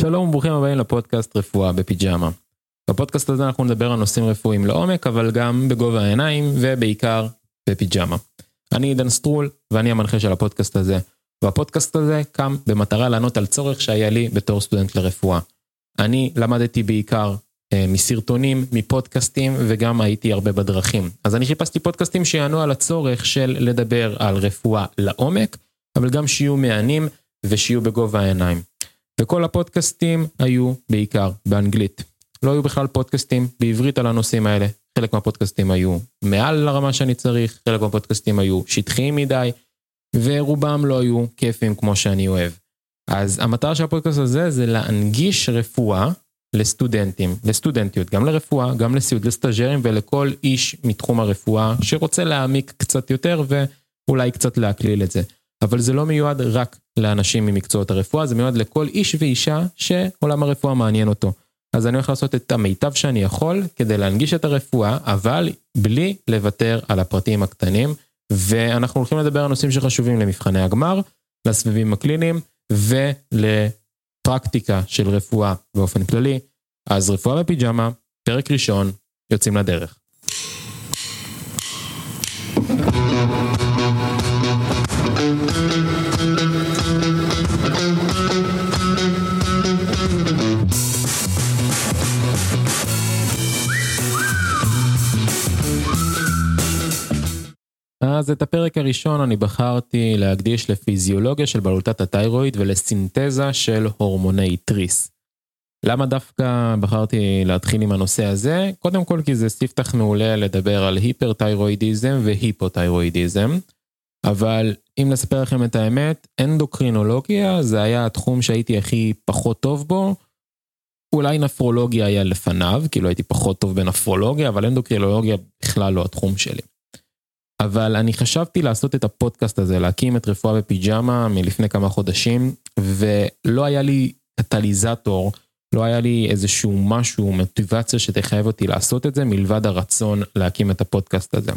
שלום וברוכים הבאים לפודקאסט רפואה בפיג'מה. בפודקאסט הזה אנחנו נדבר על נושאים רפואיים לעומק, אבל גם בגובה העיניים ובעיקר בפיג'מה. אני עידן סטרול ואני המנחה של הפודקאסט הזה, והפודקאסט הזה קם במטרה לענות על צורך שהיה לי בתור סטודנט לרפואה. אני למדתי בעיקר אה, מסרטונים, מפודקאסטים וגם הייתי הרבה בדרכים. אז אני חיפשתי פודקאסטים שיענו על הצורך של לדבר על רפואה לעומק, אבל גם שיהיו מהנים ושיהיו בגובה העיניים. וכל הפודקאסטים היו בעיקר באנגלית. לא היו בכלל פודקאסטים בעברית על הנושאים האלה. חלק מהפודקאסטים היו מעל לרמה שאני צריך, חלק מהפודקאסטים היו שטחיים מדי, ורובם לא היו כיפים כמו שאני אוהב. אז המטרה של הפודקאסט הזה זה להנגיש רפואה לסטודנטים, לסטודנטיות, גם לרפואה, גם לסיעוד, לסטאג'רים ולכל איש מתחום הרפואה שרוצה להעמיק קצת יותר ואולי קצת להקליל את זה. אבל זה לא מיועד רק לאנשים ממקצועות הרפואה, זה מיועד לכל איש ואישה שעולם הרפואה מעניין אותו. אז אני הולך לעשות את המיטב שאני יכול כדי להנגיש את הרפואה, אבל בלי לוותר על הפרטים הקטנים, ואנחנו הולכים לדבר על נושאים שחשובים למבחני הגמר, לסבבים הקליניים ולפרקטיקה של רפואה באופן כללי. אז רפואה בפיג'מה, פרק ראשון, יוצאים לדרך. אז את הפרק הראשון אני בחרתי להקדיש לפיזיולוגיה של בלוטת התיירואיד ולסינתזה של הורמוני תריס. למה דווקא בחרתי להתחיל עם הנושא הזה? קודם כל כי זה ספתח מעולה לדבר על היפרתיירואידיזם והיפותיירואידיזם. אבל אם נספר לכם את האמת, אנדוקרינולוגיה זה היה התחום שהייתי הכי פחות טוב בו. אולי נפרולוגיה היה לפניו, כאילו הייתי פחות טוב בנפרולוגיה, אבל אנדוקרינולוגיה בכלל לא התחום שלי. אבל אני חשבתי לעשות את הפודקאסט הזה, להקים את רפואה בפיג'מה מלפני כמה חודשים, ולא היה לי קטליזטור, לא היה לי איזשהו משהו, מוטיבציה שתחייב אותי לעשות את זה, מלבד הרצון להקים את הפודקאסט הזה.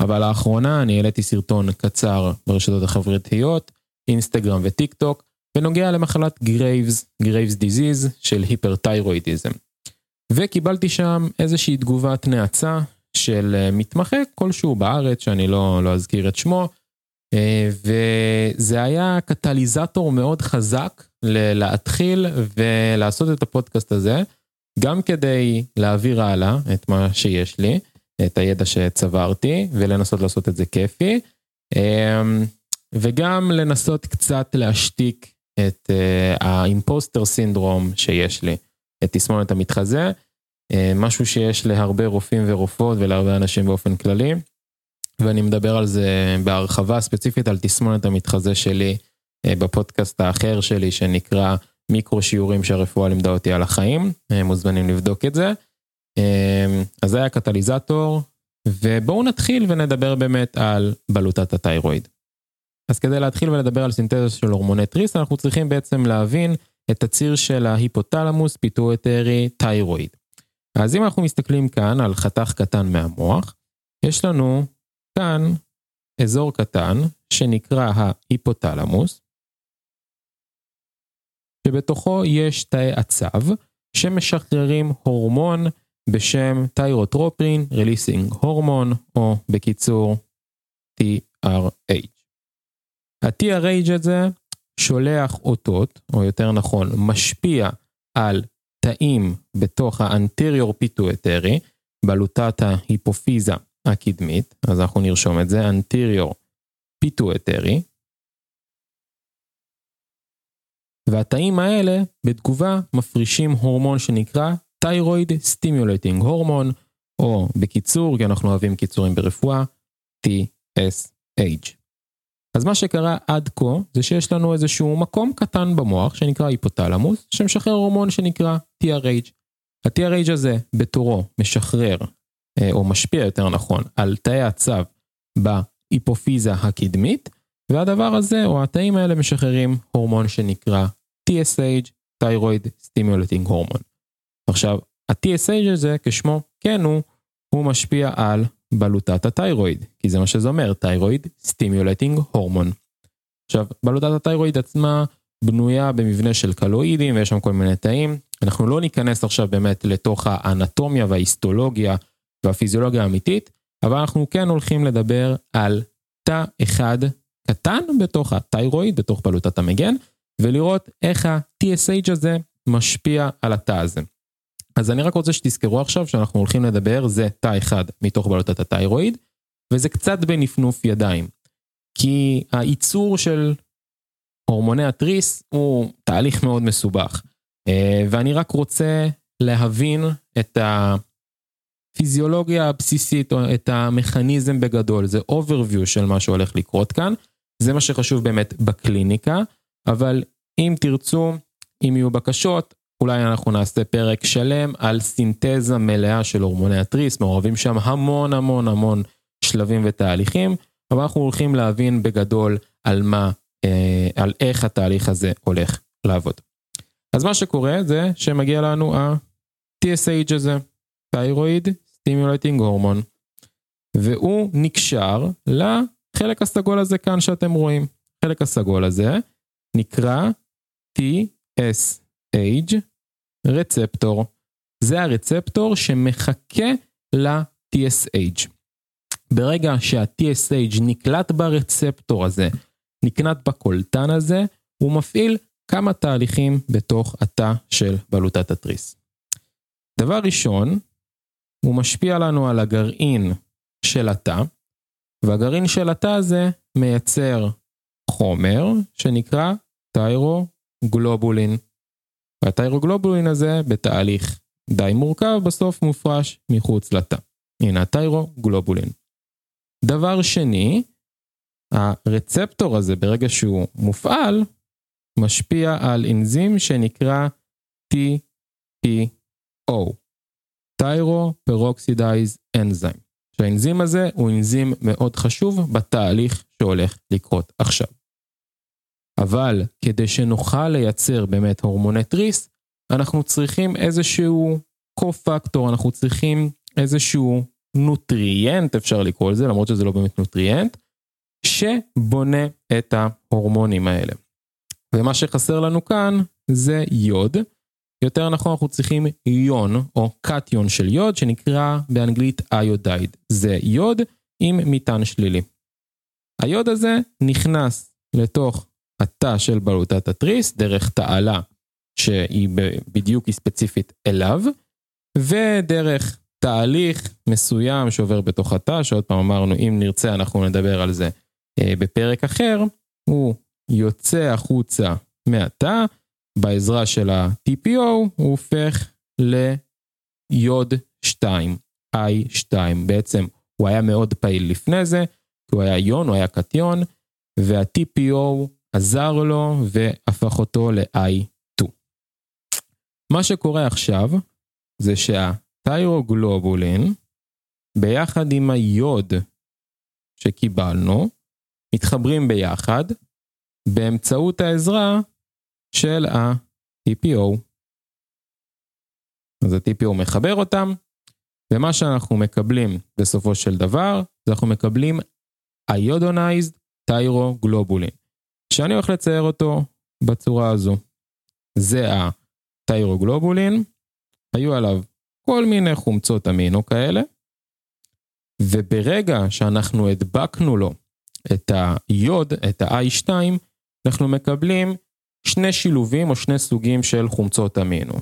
אבל לאחרונה אני העליתי סרטון קצר ברשתות החברתיות, אינסטגרם וטיק טוק, בנוגע למחלת גרייבס, Graves disease של hyperthyroidism. וקיבלתי שם איזושהי תגובת נאצה של אה, מתמחה כלשהו בארץ, שאני לא, לא אזכיר את שמו, אה, וזה היה קטליזטור מאוד חזק להתחיל ולעשות את הפודקאסט הזה, גם כדי להעביר הלאה את מה שיש לי, את הידע שצברתי, ולנסות לעשות את זה כיפי, אה, וגם לנסות קצת להשתיק את האימפוסטר סינדרום שיש לי, את תסמונת המתחזה. אה, משהו שיש להרבה רופאים ורופאות ולהרבה אנשים באופן כללי. ואני מדבר על זה בהרחבה ספציפית על תסמונת המתחזה שלי אה, בפודקאסט האחר שלי שנקרא מיקרו שיעורים שהרפואה לימדה אותי על החיים, אה, מוזמנים לבדוק את זה. אז זה היה קטליזטור, ובואו נתחיל ונדבר באמת על בלוטת התיירואיד. אז כדי להתחיל ולדבר על סינתזה של הורמוני תריס, אנחנו צריכים בעצם להבין את הציר של ה hypothalamus pituitary thyroid. אז אם אנחנו מסתכלים כאן על חתך קטן מהמוח, יש לנו כאן אזור קטן שנקרא ההיפותלמוס, שבתוכו יש תאי עצב שמשחררים הורמון בשם thyrotropin releasing hormone, או בקיצור TRH. ה-TRH הזה שולח אותות, או יותר נכון משפיע על תאים בתוך ה anterior pituitary, בלוטת ההיפופיזה הקדמית, אז אנחנו נרשום את זה, anterior pituitary. והתאים האלה בתגובה מפרישים הורמון שנקרא thyroid stimulating hormone, או בקיצור, כי אנחנו אוהבים קיצורים ברפואה, TSH. אז מה שקרה עד כה זה שיש לנו איזשהו מקום קטן במוח שנקרא היפותלמוס שמשחרר הורמון שנקרא TRH. ה-TRH הזה בתורו משחרר אה, או משפיע יותר נכון על תאי הצו בהיפופיזה הקדמית והדבר הזה או התאים האלה משחררים הורמון שנקרא TSH, thyroid stimulating hormone. עכשיו ה-TSH הזה כשמו כן הוא, הוא משפיע על בלוטת התיירואיד, כי זה מה שזה אומר, thyroid stimulating hormone. עכשיו, בלוטת התיירואיד עצמה בנויה במבנה של קולואידים ויש שם כל מיני תאים. אנחנו לא ניכנס עכשיו באמת לתוך האנטומיה וההיסטולוגיה והפיזיולוגיה האמיתית, אבל אנחנו כן הולכים לדבר על תא אחד קטן בתוך התיירואיד, בתוך בלוטת המגן, ולראות איך ה-TSH הזה משפיע על התא הזה. אז אני רק רוצה שתזכרו עכשיו שאנחנו הולכים לדבר, זה תא אחד מתוך בלוטת התיירואיד, וזה קצת בנפנוף ידיים. כי הייצור של הורמוני התריס הוא תהליך מאוד מסובך. אה, ואני רק רוצה להבין את הפיזיולוגיה הבסיסית, או את המכניזם בגדול, זה overview של מה שהולך לקרות כאן. זה מה שחשוב באמת בקליניקה, אבל אם תרצו, אם יהיו בקשות, אולי אנחנו נעשה פרק שלם על סינתזה מלאה של הורמוני התריס, מעורבים שם המון המון המון שלבים ותהליכים, אבל אנחנו הולכים להבין בגדול על מה, אה, על איך התהליך הזה הולך לעבוד. אז מה שקורה זה שמגיע לנו ה-TSH הזה, thyroid stimulating hormone, והוא נקשר לחלק הסגול הזה כאן שאתם רואים. החלק הסגול הזה נקרא TSH רצפטור. זה הרצפטור שמחכה ל-TSH. ברגע שה-TSH נקלט ברצפטור הזה, נקלט בקולטן הזה, הוא מפעיל כמה תהליכים בתוך התא של בלוטת התריס. דבר ראשון, הוא משפיע לנו על הגרעין של התא, והגרעין של התא הזה מייצר חומר שנקרא טיירוגלובולין. והטיירוגלובולין הזה בתהליך די מורכב בסוף מופרש מחוץ לתא. הנה הטיירוגלובולין. דבר שני, הרצפטור הזה ברגע שהוא מופעל, משפיע על אנזים שנקרא TPO, Tyro-Peroxidase Enzyme. שהאנזים הזה הוא אנזים מאוד חשוב בתהליך שהולך לקרות עכשיו. אבל כדי שנוכל לייצר באמת הורמוני תריס, אנחנו צריכים איזשהו קו-פקטור, אנחנו צריכים איזשהו נוטריאנט, אפשר לקרוא לזה, למרות שזה לא באמת נוטריאנט, שבונה את ההורמונים האלה. ומה שחסר לנו כאן זה יוד. יותר נכון אנחנו צריכים יון או קטיון של יוד שנקרא באנגלית איודייד. זה יוד עם מטען שלילי. היוד הזה נכנס לתוך התא של בלוטת התריס דרך תעלה שהיא בדיוק היא ספציפית אליו ודרך תהליך מסוים שעובר בתוך התא שעוד פעם אמרנו אם נרצה אנחנו נדבר על זה אה, בפרק אחר הוא יוצא החוצה מהתא, בעזרה של ה-TPO הוא הופך ליוד 2, I2. בעצם הוא היה מאוד פעיל לפני זה, כי הוא היה יון, הוא היה קטיון, וה-TPO עזר לו והפך אותו ל-I2. מה שקורה עכשיו זה שהטיירוגלובולין ביחד עם היוד שקיבלנו מתחברים ביחד באמצעות העזרה של ה-TPO. אז ה-TPO מחבר אותם, ומה שאנחנו מקבלים בסופו של דבר, זה אנחנו מקבלים איודונייזד טיירוגלובולין, שאני הולך לצייר אותו בצורה הזו. זה הטיירוגלובולין, היו עליו כל מיני חומצות אמינו כאלה, וברגע שאנחנו הדבקנו לו את היוד, את ה-I2, אנחנו מקבלים שני שילובים או שני סוגים של חומצות אמינו.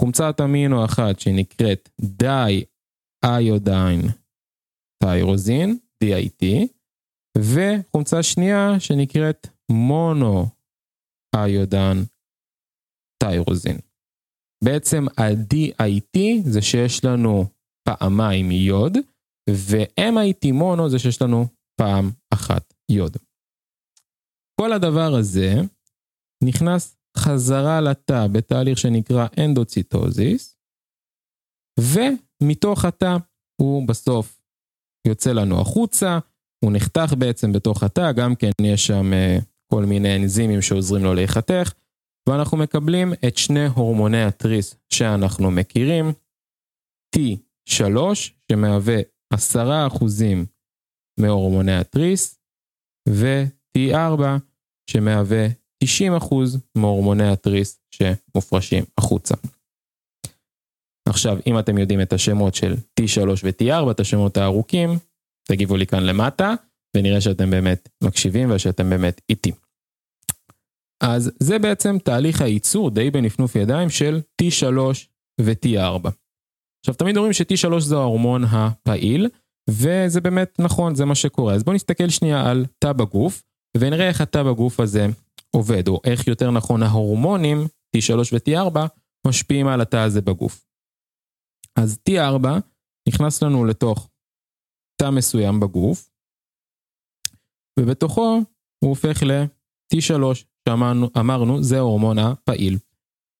חומצת אמינו אחת שנקראת די איודיין טיירוזין, DIT, וחומצה שנייה שנקראת מונו איודן טיירוזין. בעצם ה-DIT זה שיש לנו פעמיים יוד, ו-MIT מונו זה שיש לנו פעם אחת יוד. כל הדבר הזה נכנס חזרה לתא בתהליך שנקרא אנדוציטוזיס, ומתוך התא הוא בסוף יוצא לנו החוצה, הוא נחתך בעצם בתוך התא, גם כן יש שם אה, כל מיני אנזימים שעוזרים לו להיחתך, ואנחנו מקבלים את שני הורמוני התריס שאנחנו מכירים, T3 שמהווה 10% מהורמוני התריס, ו-T4 שמהווה 90% מהורמוני התריס שמופרשים החוצה. עכשיו, אם אתם יודעים את השמות של T3 ו-T4, את השמות הארוכים, תגיבו לי כאן למטה, ונראה שאתם באמת מקשיבים ושאתם באמת איתי. אז זה בעצם תהליך הייצור די בנפנוף ידיים של T3 ו-T4. עכשיו תמיד אומרים ש-T3 זה ההורמון הפעיל, וזה באמת נכון, זה מה שקורה. אז בואו נסתכל שנייה על תא בגוף, ונראה איך התא בגוף הזה עובד, או איך יותר נכון ההורמונים, T3 ו-T4, משפיעים על התא הזה בגוף. אז T4 נכנס לנו לתוך תא מסוים בגוף, ובתוכו הוא הופך ל-T3, שאמרנו זה ההורמון הפעיל.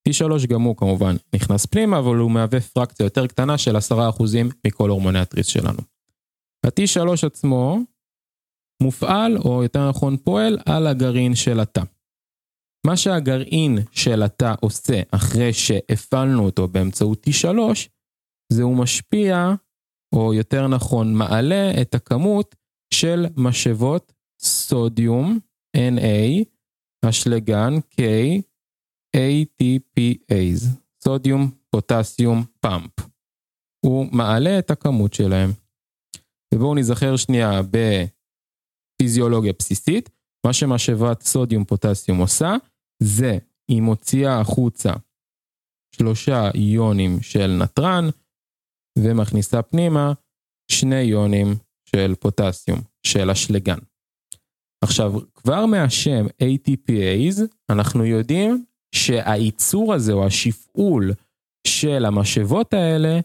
T3 גם הוא כמובן נכנס פנימה, אבל הוא מהווה פרקציה יותר קטנה של 10% מכל הורמוני התריס שלנו. ה-T3 עצמו מופעל, או יותר נכון פועל, על הגרעין של התא. מה שהגרעין של התא עושה אחרי שהפעלנו אותו באמצעות T3, זה הוא משפיע, או יותר נכון מעלה את הכמות של משאבות סודיום, Na, אשלגן, K, ATPase, סודיום פוטסיום פאמפ. הוא מעלה את הכמות שלהם. ובואו נזכר שנייה בפיזיולוגיה בסיסית, מה שמשאבת סודיום פוטסיום עושה, זה היא מוציאה החוצה שלושה איונים של נתרן, ומכניסה פנימה שני איונים של פוטסיום, של אשלגן. עכשיו, כבר מהשם ATPase, אנחנו יודעים שהייצור הזה או השפעול של המשאבות האלה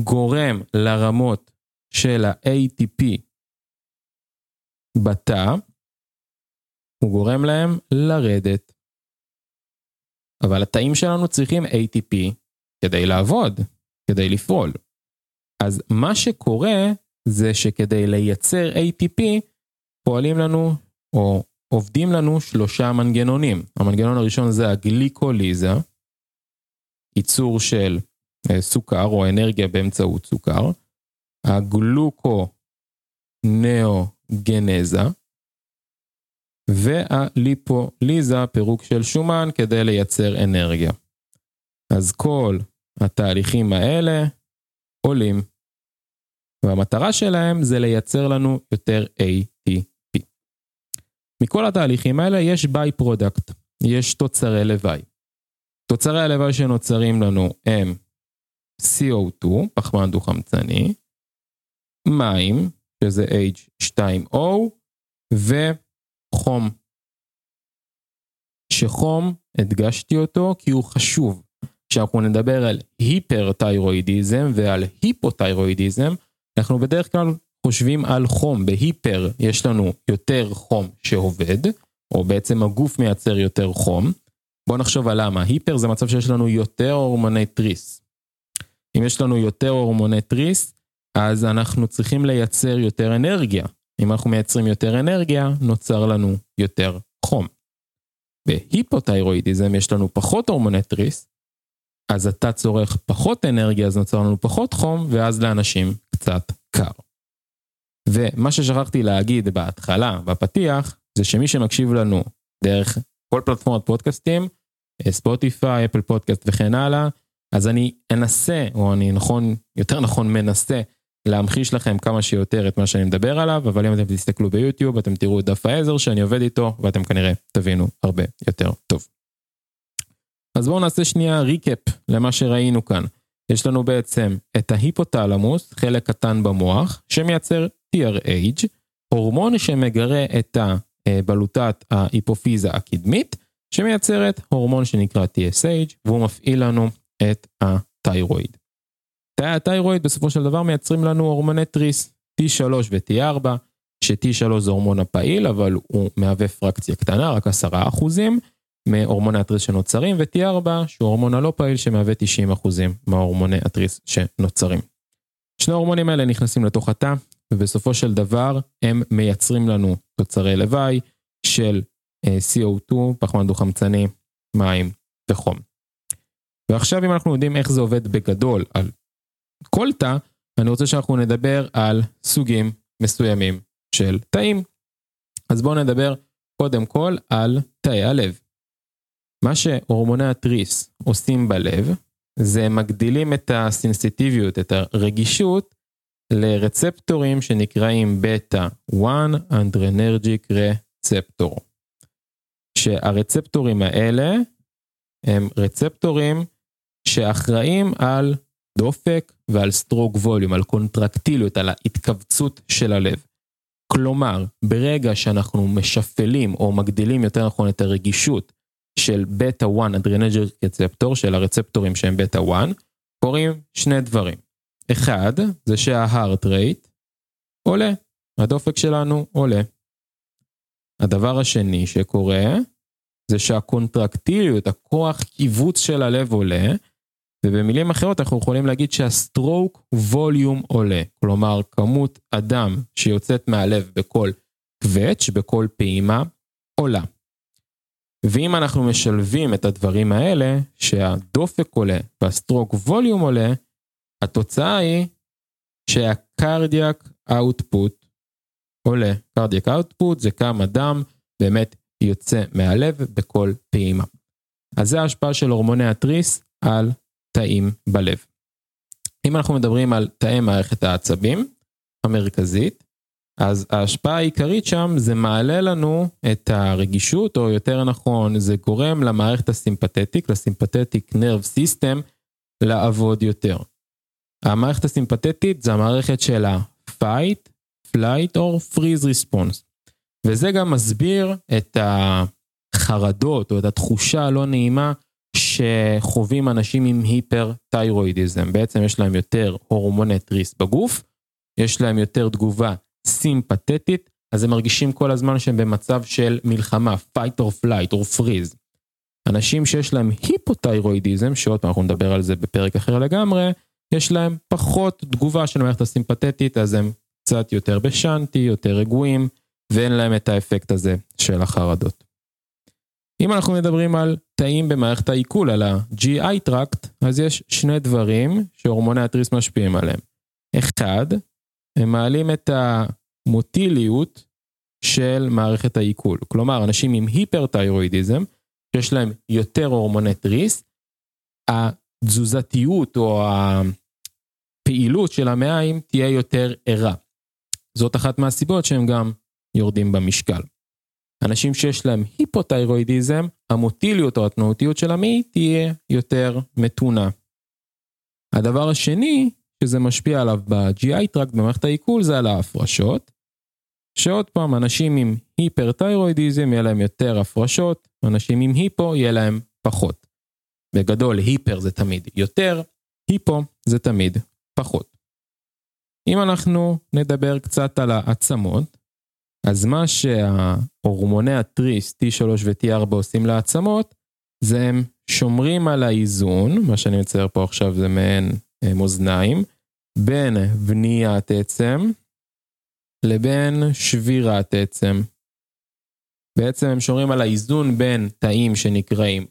גורם לרמות של ה-ATP בתא, הוא גורם להם לרדת. אבל התאים שלנו צריכים ATP כדי לעבוד, כדי לפעול. אז מה שקורה זה שכדי לייצר ATP פועלים לנו או עובדים לנו שלושה מנגנונים. המנגנון הראשון זה הגליקוליזה, ייצור של אה, סוכר או אנרגיה באמצעות סוכר, הגלוקונאוגנזה, והליפוליזה, פירוק של שומן כדי לייצר אנרגיה. אז כל התהליכים האלה עולים, והמטרה שלהם זה לייצר לנו יותר ATP. מכל התהליכים האלה יש by-product, יש תוצרי לוואי. תוצרי הלוואי שנוצרים לנו הם CO2, פחמן דו-חמצני, מים, שזה H2O, וחום. שחום, הדגשתי אותו כי הוא חשוב. כשאנחנו נדבר על היפרתיירואידיזם ועל היפותיירואידיזם, אנחנו בדרך כלל חושבים על חום. בהיפר יש לנו יותר חום שעובד, או בעצם הגוף מייצר יותר חום. בואו נחשוב על למה. היפר זה מצב שיש לנו יותר הורמוני תריס. אם יש לנו יותר הורמוני תריס, אז אנחנו צריכים לייצר יותר אנרגיה. אם אנחנו מייצרים יותר אנרגיה, נוצר לנו יותר חום. בהיפותיירואידיזם יש לנו פחות הורמוני תריס, אז אתה צורך פחות אנרגיה, אז נוצר לנו פחות חום, ואז לאנשים קצת קר. ומה ששכחתי להגיד בהתחלה, בפתיח, זה שמי שמקשיב לנו דרך כל פלטפורמת פודקאסטים, ספוטיפיי, אפל פודקאסט וכן הלאה, אז אני אנסה, או אני נכון, יותר נכון מנסה, להמחיש לכם כמה שיותר את מה שאני מדבר עליו, אבל אם אתם תסתכלו ביוטיוב, אתם תראו את דף העזר שאני עובד איתו, ואתם כנראה תבינו הרבה יותר טוב. אז בואו נעשה שנייה ריקאפ למה שראינו כאן. יש לנו בעצם את ההיפותלמוס, חלק קטן במוח, שמייצר TRH, הורמון שמגרה את בלוטת ההיפופיזה הקדמית, שמייצרת הורמון שנקרא TSH, והוא מפעיל לנו את התיירואיד. תאי התיירואיד בסופו של דבר מייצרים לנו הורמוני תריס, T3 ו-T4, ש-T3 זה הורמון הפעיל, אבל הוא מהווה פרקציה קטנה, רק 10%, מהורמוני התריס שנוצרים, ו-T4 שהוא הורמון הלא פעיל שמהווה 90% מההורמוני התריס שנוצרים. שני ההורמונים האלה נכנסים לתוך התא, ובסופו של דבר הם מייצרים לנו תוצרי לוואי של אה, CO2, פחמן דו-חמצני, מים וחום. ועכשיו אם אנחנו יודעים איך זה עובד בגדול על כל תא, אני רוצה שאנחנו נדבר על סוגים מסוימים של תאים. אז בואו נדבר קודם כל על תאי הלב. מה שהורמוני התריס עושים בלב, זה מגדילים את הסנסיטיביות, את הרגישות, לרצפטורים שנקראים בטא 1 adrenergic receptor. שהרצפטורים האלה הם רצפטורים שאחראים על דופק ועל stroke volume, על קונטרקטיליות, על ההתכווצות של הלב. כלומר, ברגע שאנחנו משפעלים או מגדילים יותר נכון את הרגישות של בטא 1 adrenergic receptor, של הרצפטורים שהם בטא 1, קורים שני דברים. אחד, זה שה heart rate עולה, הדופק שלנו עולה. הדבר השני שקורה, זה שהקונטרקטיליות, הכוח כיווץ של הלב עולה, ובמילים אחרות אנחנו יכולים להגיד שה stroke volume עולה, כלומר כמות הדם שיוצאת מהלב בכל כיווץ, בכל פעימה, עולה. ואם אנחנו משלבים את הדברים האלה, שהדופק עולה וה stroke volume עולה, התוצאה היא שה cardiac output עולה. cardiac output זה כמה דם באמת יוצא מהלב בכל פעימה. אז זה ההשפעה של הורמוני התריס על תאים בלב. אם אנחנו מדברים על תאי מערכת העצבים המרכזית, אז ההשפעה העיקרית שם זה מעלה לנו את הרגישות, או יותר נכון, זה גורם למערכת הסימפתטיק, לסימפתטיק נרב סיסטם, לעבוד יותר. המערכת הסימפתטית זה המערכת של ה-fight, flight or freeze response. וזה גם מסביר את החרדות או את התחושה הלא נעימה שחווים אנשים עם היפר-תיירואידיזם. בעצם יש להם יותר הורמוני תריס בגוף, יש להם יותר תגובה סימפתטית, אז הם מרגישים כל הזמן שהם במצב של מלחמה, fight or flight or freeze. אנשים שיש להם היפותיירואידיזם, שעוד פעם אנחנו נדבר על זה בפרק אחר לגמרי, יש להם פחות תגובה של המערכת הסימפתטית, אז הם קצת יותר בשנטי, יותר רגועים, ואין להם את האפקט הזה של החרדות. אם אנחנו מדברים על תאים במערכת העיכול, על ה-GI tract, אז יש שני דברים שהורמוני התריס משפיעים עליהם. אחד, הם מעלים את המוטיליות של מערכת העיכול. כלומר, אנשים עם היפרתיירואידיזם, שיש להם יותר הורמוני תריס, התזוזתיות או הפעילות של המעיים תהיה יותר ערה. זאת אחת מהסיבות שהם גם יורדים במשקל. אנשים שיש להם היפותיירואידיזם, המוטיליות או התנועתיות של המעי תהיה יותר מתונה. הדבר השני שזה משפיע עליו ב-GI tract במערכת העיכול זה על ההפרשות. שעוד פעם, אנשים עם היפרתיירואידיזם יהיה להם יותר הפרשות, אנשים עם היפו יהיה להם פחות. בגדול, hyper זה תמיד יותר, hypo זה תמיד פחות. אם אנחנו נדבר קצת על העצמות, אז מה שההורמוני התריס T3 ו-T4 עושים לעצמות, זה הם שומרים על האיזון, מה שאני מצייר פה עכשיו זה מעין אה, מאזניים, בין בניית עצם לבין שבירת עצם. בעצם הם שומרים על האיזון בין תאים שנקראים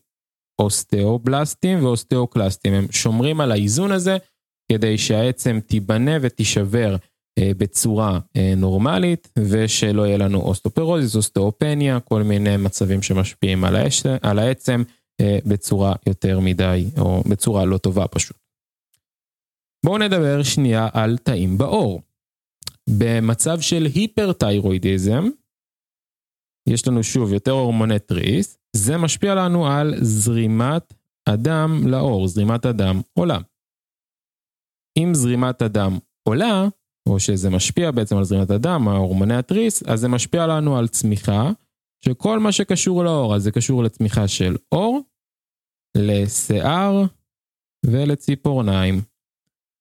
אוסטאובלסטים ואוסטאוקלסטים. הם שומרים על האיזון הזה כדי שהעצם תיבנה ותישבר אה, בצורה אה, נורמלית ושלא יהיה לנו אוסטופרוזיס, אוסטאופניה, כל מיני מצבים שמשפיעים על, האש, על העצם אה, בצורה יותר מדי או בצורה לא טובה פשוט. בואו נדבר שנייה על תאים בעור. במצב של היפרתיירואידיזם, יש לנו שוב יותר הורמוני תריס, זה משפיע לנו על זרימת הדם לעור, זרימת הדם עולה. אם זרימת הדם עולה, או שזה משפיע בעצם על זרימת הדם, ההורמוני התריס, אז זה משפיע לנו על צמיחה, שכל מה שקשור לעור, אז זה קשור לצמיחה של עור, לשיער ולציפורניים.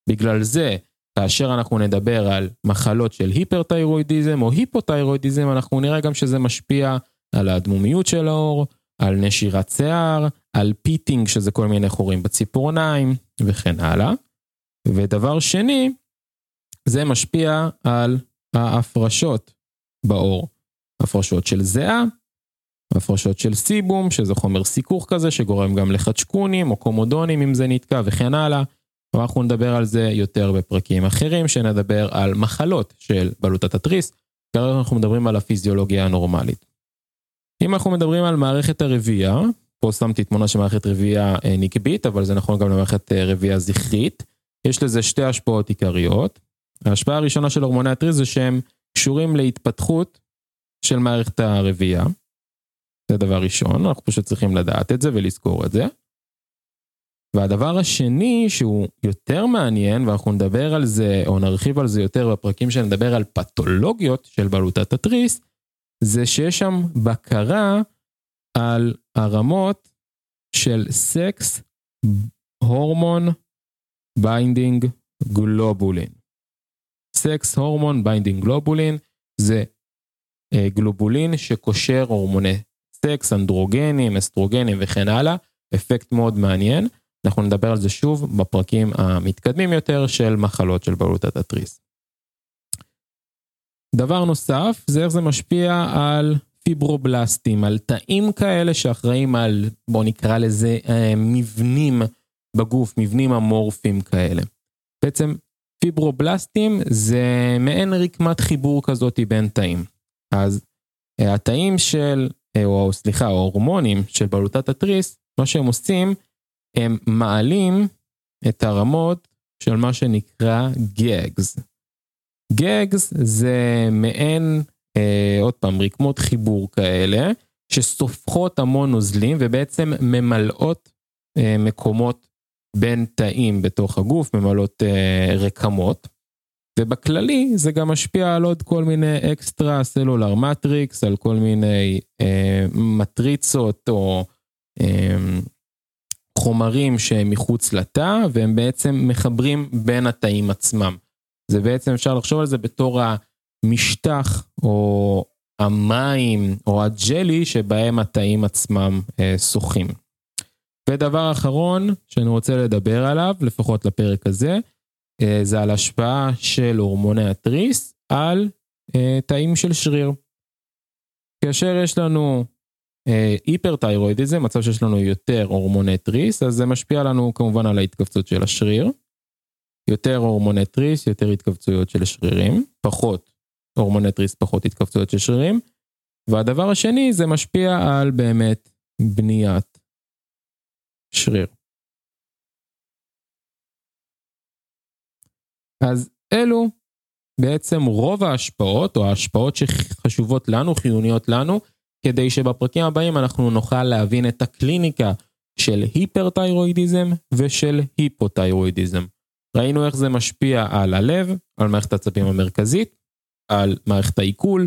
בגלל זה, כאשר אנחנו נדבר על מחלות של היפרתיירואידיזם או היפותיירואידיזם, אנחנו נראה גם שזה משפיע על האדמומיות של העור, על נשירת שיער, על pitting שזה כל מיני חורים בציפורניים וכן הלאה. ודבר שני, זה משפיע על ההפרשות בעור. הפרשות של זיעה, הפרשות של סיבום, שזה חומר סיכוך כזה שגורם גם לחצ'קונים או קומודונים אם זה נתקע וכן הלאה. ואנחנו נדבר על זה יותר בפרקים אחרים, שנדבר על מחלות של בלוטת התריס, כרגע אנחנו מדברים על הפיזיולוגיה הנורמלית. אם אנחנו מדברים על מערכת הרבייה, פה שמתי תמונה של מערכת רבייה אה, נקבית, אבל זה נכון גם למערכת אה, רבייה זכרית. יש לזה שתי השפעות עיקריות. ההשפעה הראשונה של הורמוני התריס זה שהם קשורים להתפתחות של מערכת הרבייה. זה דבר ראשון, אנחנו פשוט צריכים לדעת את זה ולזכור את זה. והדבר השני שהוא יותר מעניין, ואנחנו נדבר על זה, או נרחיב על זה יותר בפרקים שנדבר על פתולוגיות של בלוטת התריס, זה שיש שם בקרה על הרמות של sex hormone binding globulin. sex hormone binding globulin זה אה, גלובולין שקושר הורמוני סקס, אנדרוגנים, אסטרוגנים וכן הלאה, אפקט מאוד מעניין. אנחנו נדבר על זה שוב בפרקים המתקדמים יותר של מחלות של בלוטת התריס. דבר נוסף זה איך זה משפיע על פיברובלסטים, על תאים כאלה שאחראים על, בוא נקרא לזה, אה, מבנים בגוף, מבנים אמורפיים כאלה. בעצם פיברובלסטים זה מעין רקמת חיבור כזאת בין תאים. אז אה, התאים של, אה, או סליחה, ההורמונים של בלוטת התריס, מה שהם עושים, הם מעלים את הרמות של מה שנקרא גאגס. GAGs זה מעין, אה, עוד פעם, רקמות חיבור כאלה, שסופחות המון נוזלים ובעצם ממלאות אה, מקומות בין תאים בתוך הגוף, ממלאות אה, רקמות. ובכללי זה גם משפיע על עוד כל מיני extracellular matrix, על כל מיני אה, מטריצות או אה, חומרים שהם מחוץ לתא, והם בעצם מחברים בין התאים עצמם. זה בעצם אפשר לחשוב על זה בתור המשטח או המים או הג'לי שבהם התאים עצמם אה, שוחים. ודבר אחרון שאני רוצה לדבר עליו, לפחות לפרק הזה, אה, זה על השפעה של הורמוני התריס על אה, תאים של שריר. כאשר יש לנו אה, היפרתיירואידיזם, מצב שיש לנו יותר הורמוני תריס, אז זה משפיע לנו כמובן על ההתכווצות של השריר. יותר הורמוני תריס, יותר התכווצויות של שרירים, פחות הורמוני תריס, פחות התכווצויות של שרירים. והדבר השני זה משפיע על באמת בניית שריר. אז אלו בעצם רוב ההשפעות, או ההשפעות שחשובות לנו, חיוניות לנו, כדי שבפרקים הבאים אנחנו נוכל להבין את הקליניקה של היפרתיירואידיזם ושל היפותיירואידיזם. ראינו איך זה משפיע על הלב, על מערכת העצבים המרכזית, על מערכת העיכול,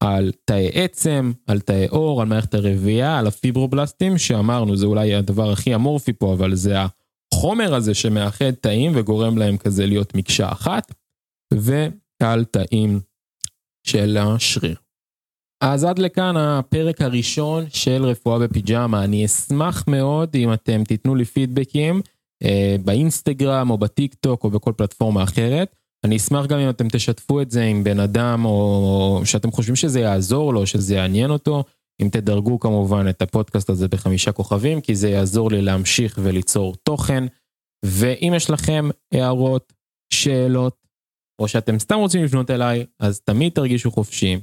על תאי עצם, על תאי עור, על מערכת הרבייה, על הפיברובלסטים, שאמרנו זה אולי הדבר הכי אמורפי פה, אבל זה החומר הזה שמאחד תאים וגורם להם כזה להיות מקשה אחת, ועל תאים של השריר. אז עד לכאן הפרק הראשון של רפואה בפיג'מה. אני אשמח מאוד אם אתם תיתנו לי פידבקים אה, באינסטגרם או בטיק טוק או בכל פלטפורמה אחרת. אני אשמח גם אם אתם תשתפו את זה עם בן אדם או שאתם חושבים שזה יעזור לו, שזה יעניין אותו. אם תדרגו כמובן את הפודקאסט הזה בחמישה כוכבים, כי זה יעזור לי להמשיך וליצור תוכן. ואם יש לכם הערות, שאלות, או שאתם סתם רוצים לפנות אליי, אז תמיד תרגישו חופשי.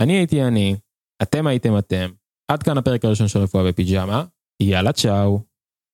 אני הייתי אני, אתם הייתם אתם. עד כאן הפרק הראשון של רפואה בפיג'מה. יאללה צ'או.